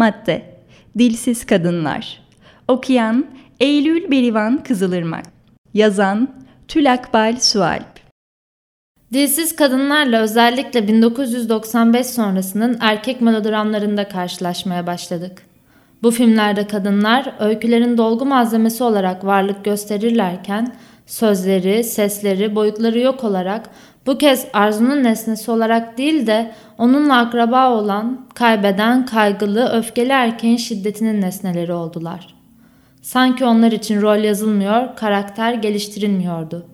Madde Dilsiz Kadınlar. Okuyan Eylül Berivan Kızılırmak. Yazan Tülakbal Sualp. Dilsiz kadınlarla özellikle 1995 sonrasının erkek melodramlarında karşılaşmaya başladık. Bu filmlerde kadınlar öykülerin dolgu malzemesi olarak varlık gösterirlerken sözleri, sesleri, boyutları yok olarak bu kez arzunun nesnesi olarak değil de onunla akraba olan, kaybeden, kaygılı, öfkeli erkeğin şiddetinin nesneleri oldular. Sanki onlar için rol yazılmıyor, karakter geliştirilmiyordu.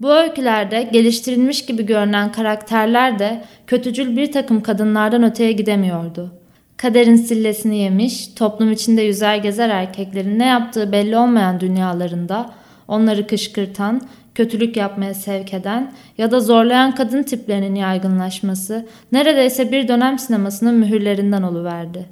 Bu öykülerde geliştirilmiş gibi görünen karakterler de kötücül bir takım kadınlardan öteye gidemiyordu. Kaderin sillesini yemiş, toplum içinde yüzer gezer erkeklerin ne yaptığı belli olmayan dünyalarında onları kışkırtan, kötülük yapmaya sevk eden ya da zorlayan kadın tiplerinin yaygınlaşması neredeyse bir dönem sinemasının mühürlerinden oluverdi.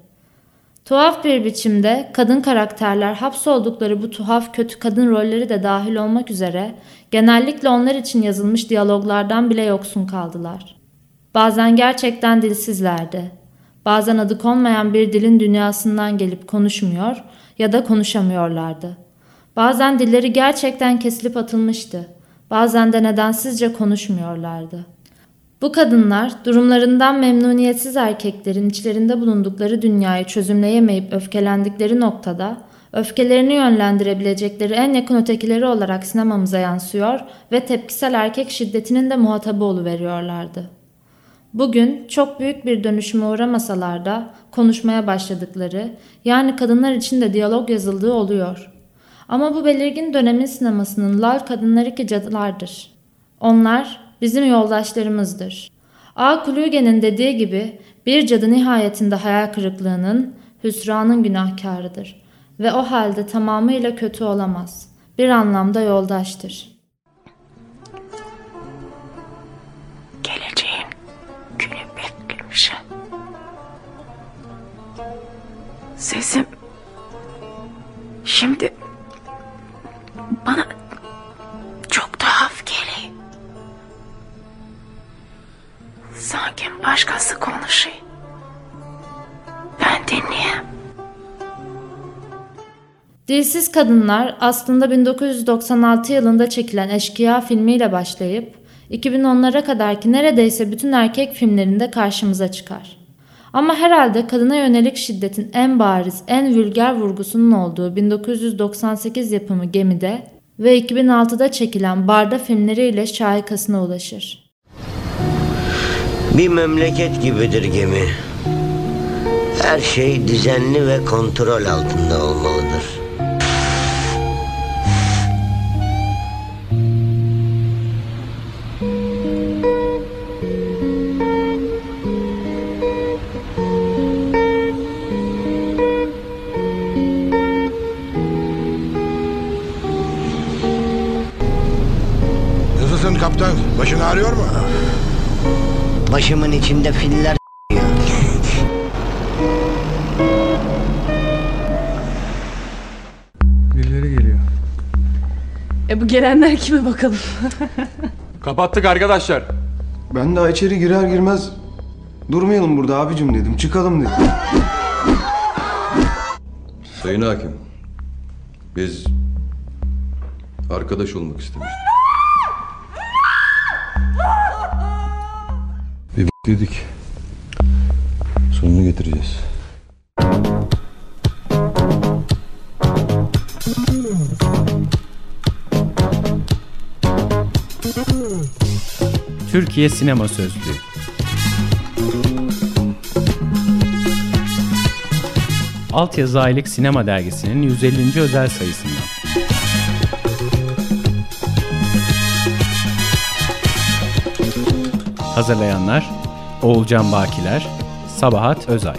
Tuhaf bir biçimde kadın karakterler hapsoldukları bu tuhaf kötü kadın rolleri de dahil olmak üzere genellikle onlar için yazılmış diyaloglardan bile yoksun kaldılar. Bazen gerçekten dilsizlerdi. Bazen adı konmayan bir dilin dünyasından gelip konuşmuyor ya da konuşamıyorlardı. Bazen dilleri gerçekten kesilip atılmıştı. Bazen de nedensizce konuşmuyorlardı. Bu kadınlar durumlarından memnuniyetsiz erkeklerin içlerinde bulundukları dünyayı çözümleyemeyip öfkelendikleri noktada öfkelerini yönlendirebilecekleri en yakın ötekileri olarak sinemamıza yansıyor ve tepkisel erkek şiddetinin de muhatabı veriyorlardı. Bugün çok büyük bir dönüşüme uğramasalar da konuşmaya başladıkları, yani kadınlar için de diyalog yazıldığı oluyor. Ama bu belirgin dönemin sinemasının lal kadınları ki cadılardır. Onlar bizim yoldaşlarımızdır. A. Kluge'nin dediği gibi bir cadı nihayetinde hayal kırıklığının, hüsranın günahkarıdır ve o halde tamamıyla kötü olamaz. Bir anlamda yoldaştır. Geleceğin günü beklemişim. Sesim şimdi bana çok tuhaf geliyor. Sanki başkası konuşuyor. Ben dinleyeyim. Dilsiz Kadınlar aslında 1996 yılında çekilen Eşkıya filmiyle başlayıp 2010'lara kadarki neredeyse bütün erkek filmlerinde karşımıza çıkar. Ama herhalde kadına yönelik şiddetin en bariz, en vulgar vurgusunun olduğu 1998 yapımı Gemi'de ve 2006'da çekilen Barda filmleriyle şahikasına ulaşır. Bir memleket gibidir gemi. Her şey düzenli ve kontrol altında olmalıdır. Nasılsın kaptan? Başın ağrıyor mu? Başımın içinde filler. Birileri geliyor. E bu gelenler kime bakalım? Kapattık arkadaşlar. Ben daha içeri girer girmez durmayalım burada abicim dedim. Çıkalım dedim. Sayın Hakim, biz arkadaş olmak istemiştik. Bir dedik. Sonunu getireceğiz. Türkiye Sinema Sözlüğü Altyazı Aylık Sinema Dergisi'nin 150. özel sayısından. Hazırlayanlar Oğulcan Bakiler, Sabahat Özay